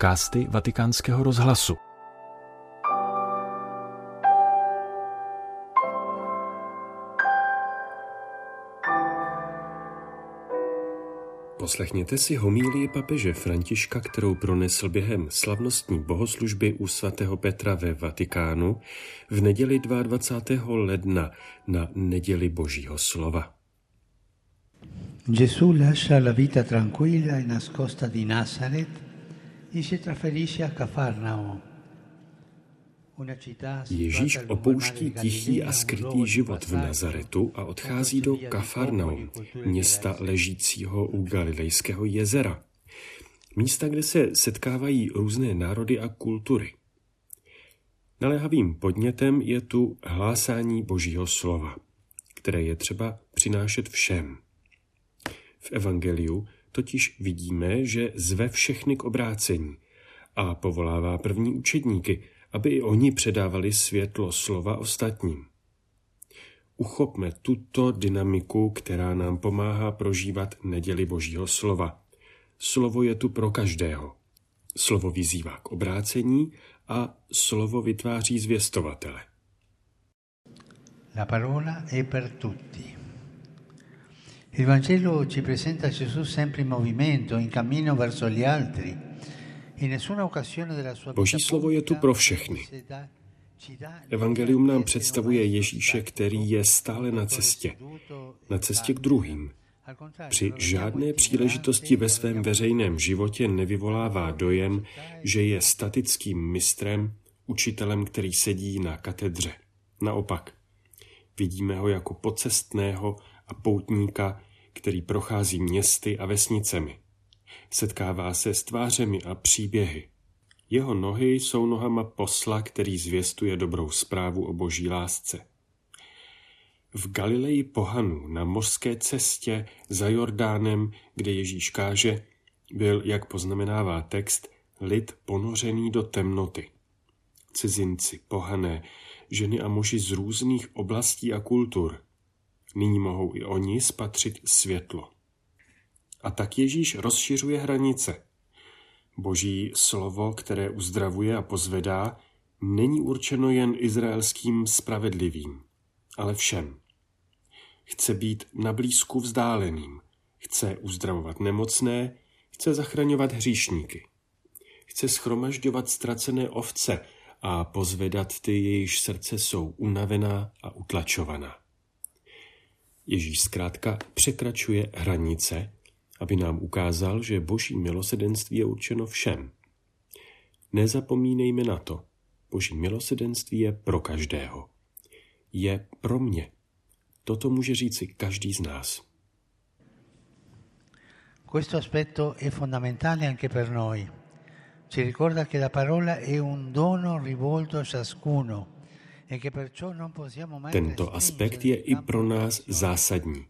podcasty Vatikánského rozhlasu. Poslechněte si homílii papeže Františka, kterou pronesl během slavnostní bohoslužby u svatého Petra ve Vatikánu v neděli 22. ledna na neděli Božího slova. Gesù lascia la vita tranquilla e nascosta di Nazareth Ježíš opouští tichý a skrytý život v Nazaretu a odchází do Kafarnaum, města ležícího u Galilejského jezera. Místa, kde se setkávají různé národy a kultury. Naléhavým podnětem je tu hlásání Božího slova, které je třeba přinášet všem. V Evangeliu totiž vidíme, že zve všechny k obrácení a povolává první učedníky, aby i oni předávali světlo slova ostatním. Uchopme tuto dynamiku, která nám pomáhá prožívat neděli Božího slova. Slovo je tu pro každého. Slovo vyzývá k obrácení a slovo vytváří zvěstovatele. La parola è per tutti. Il Vangelo ci presenta Gesù sempre in movimento, in cammino verso gli altri. Boží slovo je tu pro všechny. Evangelium nám představuje Ježíše, který je stále na cestě, na cestě k druhým. Při žádné příležitosti ve svém veřejném životě nevyvolává dojem, že je statickým mistrem, učitelem, který sedí na katedře. Naopak, vidíme ho jako pocestného a poutníka, který prochází městy a vesnicemi. Setkává se s tvářemi a příběhy. Jeho nohy jsou nohama posla, který zvěstuje dobrou zprávu o boží lásce. V Galileji pohanu na mořské cestě za Jordánem, kde Ježíš káže, byl, jak poznamenává text, lid ponořený do temnoty. Cizinci, pohané, ženy a muži z různých oblastí a kultur. Nyní mohou i oni spatřit světlo. A tak Ježíš rozšiřuje hranice. Boží slovo, které uzdravuje a pozvedá, není určeno jen izraelským spravedlivým, ale všem. Chce být na blízku vzdáleným, chce uzdravovat nemocné, chce zachraňovat hříšníky. Chce schromažďovat ztracené ovce a pozvedat ty, jejichž srdce jsou unavená a utlačovaná. Ježíš zkrátka překračuje hranice, aby nám ukázal, že boží milosedenství je určeno všem. Nezapomínejme na to. Boží milosedenství je pro každého. Je pro mě. Toto může říci každý z nás. Questo aspetto è fondamentale anche per noi. Ci ricorda che la parola è un dono rivolto a ciascuno tento aspekt je i pro nás zásadní.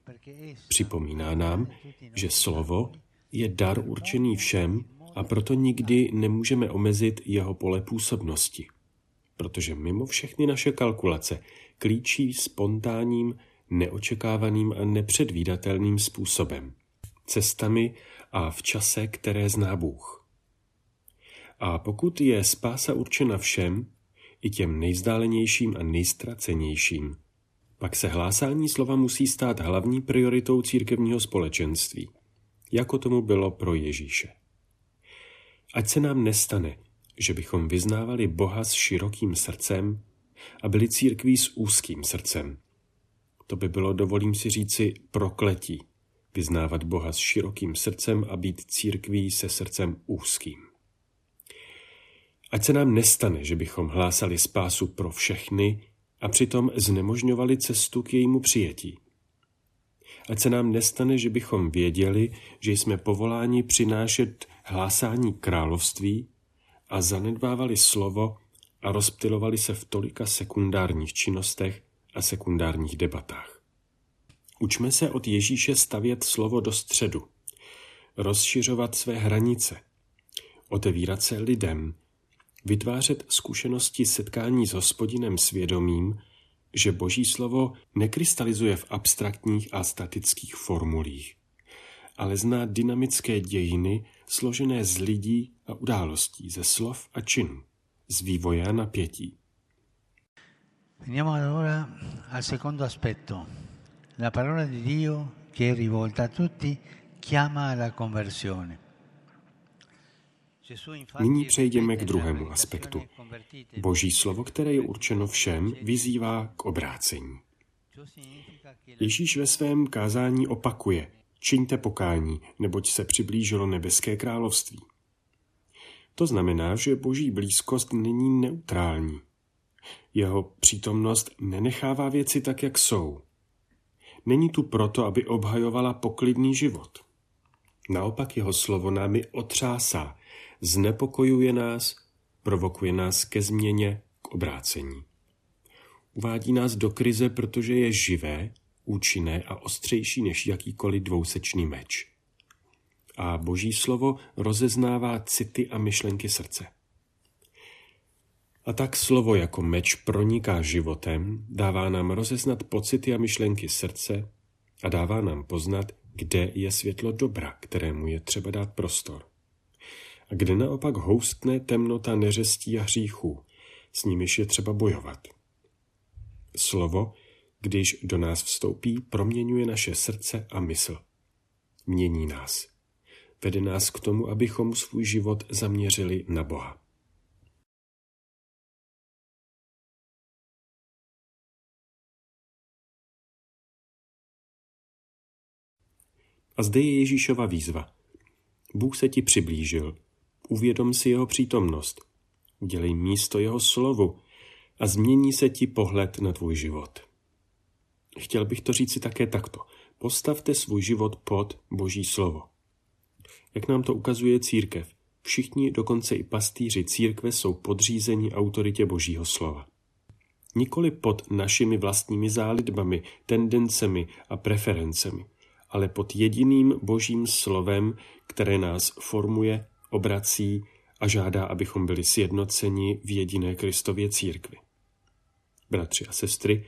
Připomíná nám, že slovo je dar určený všem a proto nikdy nemůžeme omezit jeho pole působnosti. Protože mimo všechny naše kalkulace klíčí spontánním, neočekávaným a nepředvídatelným způsobem. Cestami a v čase, které zná Bůh. A pokud je spása určena všem, i těm nejzdálenějším a nejstracenějším. Pak se hlásání slova musí stát hlavní prioritou církevního společenství, jako tomu bylo pro Ježíše. Ať se nám nestane, že bychom vyznávali Boha s širokým srdcem a byli církví s úzkým srdcem. To by bylo, dovolím si říci, prokletí, vyznávat Boha s širokým srdcem a být církví se srdcem úzkým. Ať se nám nestane, že bychom hlásali spásu pro všechny a přitom znemožňovali cestu k jejímu přijetí. Ať se nám nestane, že bychom věděli, že jsme povoláni přinášet hlásání království a zanedbávali slovo a rozptilovali se v tolika sekundárních činnostech a sekundárních debatách. Učme se od Ježíše stavět slovo do středu, rozšiřovat své hranice, otevírat se lidem, vytvářet zkušenosti setkání s hospodinem svědomím, že boží slovo nekrystalizuje v abstraktních a statických formulích, ale zná dynamické dějiny složené z lidí a událostí, ze slov a činů, z vývoje a napětí. Veniamo allora al secondo aspetto. La parola di Dio, che è rivolta a tutti, chiama alla conversione. Nyní přejdeme k druhému aspektu. Boží slovo, které je určeno všem, vyzývá k obrácení. Ježíš ve svém kázání opakuje, čiňte pokání, neboť se přiblížilo nebeské království. To znamená, že boží blízkost není neutrální. Jeho přítomnost nenechává věci tak, jak jsou. Není tu proto, aby obhajovala poklidný život. Naopak jeho slovo námi otřásá, znepokojuje nás, provokuje nás ke změně, k obrácení. Uvádí nás do krize, protože je živé, účinné a ostřejší než jakýkoliv dvousečný meč. A boží slovo rozeznává city a myšlenky srdce. A tak slovo jako meč proniká životem, dává nám rozeznat pocity a myšlenky srdce a dává nám poznat, kde je světlo dobra, kterému je třeba dát prostor. A kde naopak houstne temnota neřestí a hříchů, s nimiž je třeba bojovat. Slovo, když do nás vstoupí, proměňuje naše srdce a mysl. Mění nás. Vede nás k tomu, abychom svůj život zaměřili na Boha. A zde je Ježíšova výzva. Bůh se ti přiblížil. Uvědom si jeho přítomnost. Udělej místo jeho slovu a změní se ti pohled na tvůj život. Chtěl bych to říci také takto. Postavte svůj život pod Boží slovo. Jak nám to ukazuje církev, všichni, dokonce i pastýři církve, jsou podřízeni autoritě Božího slova. Nikoli pod našimi vlastními zálitbami, tendencemi a preferencemi, ale pod jediným Božím slovem, které nás formuje, obrací a žádá, abychom byli sjednoceni v jediné Kristově církvi. Bratři a sestry,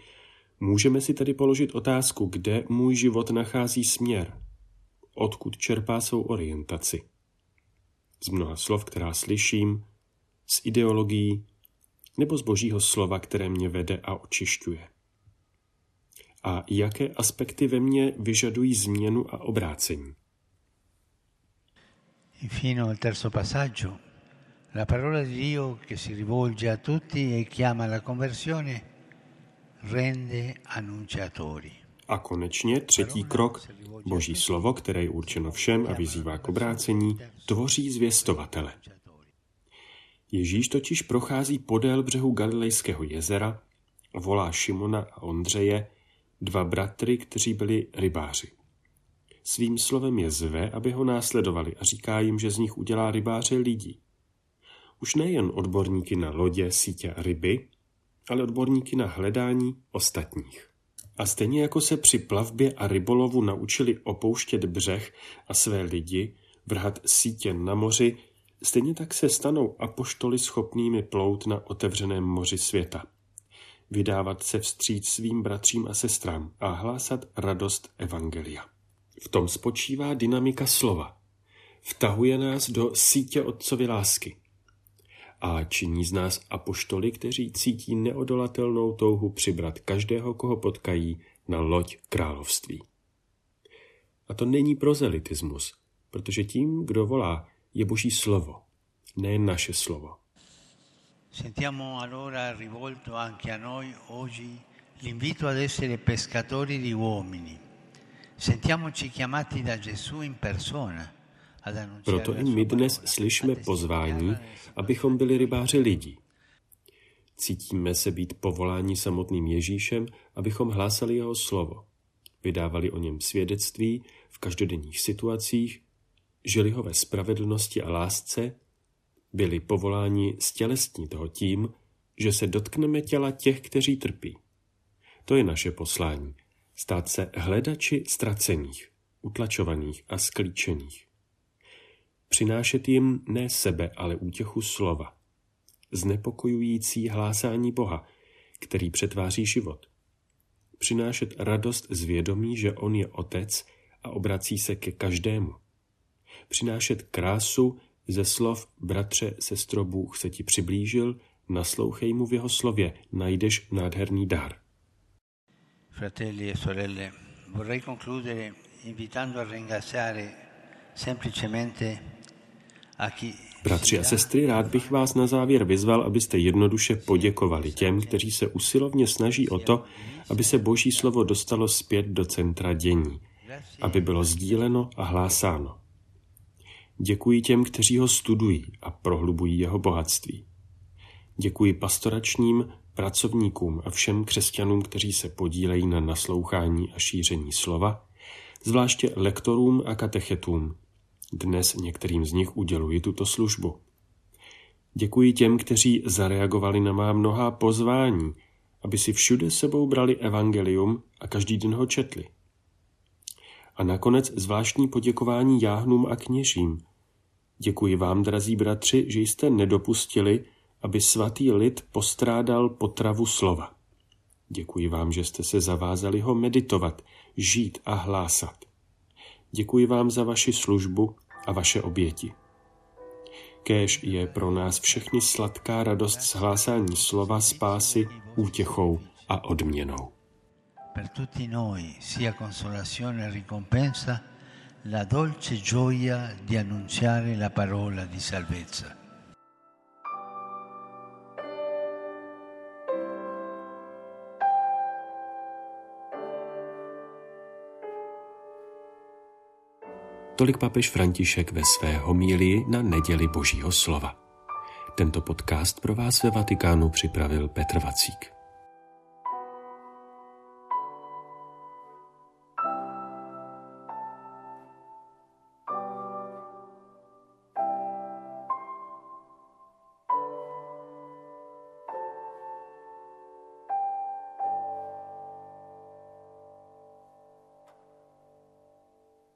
můžeme si tedy položit otázku, kde můj život nachází směr, odkud čerpá svou orientaci. Z mnoha slov, která slyším, z ideologií nebo z božího slova, které mě vede a očišťuje. A jaké aspekty ve mně vyžadují změnu a obrácení. Infine il terzo passaggio. La parola di Dio che si rivolge a tutti e chiama alla conversione rende annunciatori. A konečně třetí krok, boží slovo, které je určeno všem a vyzývá k obrácení, tvoří zvěstovatele. Ježíš totiž prochází podél břehu Galilejského jezera, volá Šimona a Ondřeje, dva bratry, kteří byli rybáři. Svým slovem je zve, aby ho následovali a říká jim, že z nich udělá rybáře lidí. Už nejen odborníky na lodě, sítě a ryby, ale odborníky na hledání ostatních. A stejně jako se při plavbě a rybolovu naučili opouštět břeh a své lidi, vrhat sítě na moři, stejně tak se stanou apoštoly schopnými plout na otevřeném moři světa. Vydávat se vstříc svým bratřím a sestrám a hlásat radost Evangelia. V tom spočívá dynamika slova. Vtahuje nás do sítě otcovy lásky a činí z nás apoštoly, kteří cítí neodolatelnou touhu přibrat každého, koho potkají, na loď království. A to není prozelitismus, protože tím, kdo volá, je Boží slovo, ne naše slovo. Sentiamo allora rivolto anche a noi oggi l'invito ad essere pescatori di uomini. Proto i my dnes slyšme pozvání, abychom byli rybáři lidí. Cítíme se být povoláni samotným Ježíšem, abychom hlásali jeho slovo, vydávali o něm svědectví v každodenních situacích, žili ho ve spravedlnosti a lásce, byli povoláni stělesní toho tím, že se dotkneme těla těch, kteří trpí. To je naše poslání, stát se hledači ztracených, utlačovaných a sklíčených přinášet jim ne sebe, ale útěchu slova. Znepokojující hlásání Boha, který přetváří život. Přinášet radost z vědomí, že On je Otec a obrací se ke každému. Přinášet krásu Ze slov bratře, sestro, Bůh se ti přiblížil, naslouchej mu v jeho slově, najdeš nádherný dar. Fratelli e sorelle, vorrei concludere invitando a ringraziare semplicemente a chi Bratři a sestry, rád bych vás na závěr vyzval, abyste jednoduše poděkovali těm, kteří se usilovně snaží o to, aby se Boží slovo dostalo zpět do centra dění, aby bylo sdíleno a hlásáno. Děkuji těm, kteří ho studují a prohlubují jeho bohatství. Děkuji pastoračním pracovníkům a všem křesťanům, kteří se podílejí na naslouchání a šíření slova, zvláště lektorům a katechetům. Dnes některým z nich uděluji tuto službu. Děkuji těm, kteří zareagovali na má mnohá pozvání, aby si všude sebou brali evangelium a každý den ho četli. A nakonec zvláštní poděkování jáhnům a kněžím. Děkuji vám, drazí bratři, že jste nedopustili, aby svatý lid postrádal potravu slova. Děkuji vám, že jste se zavázali ho meditovat, žít a hlásat. Děkuji vám za vaši službu a vaše oběti. Kéž je pro nás všechny sladká radost z hlásání slova spásy, útěchou a odměnou. per tutti noi sia consolazione e ricompensa la dolce gioia di annunciare la parola di salvezza. Tolik papež František ve své homílii na neděli Božího slova. Tento podcast pro vás ve Vatikánu připravil Petr Vacík.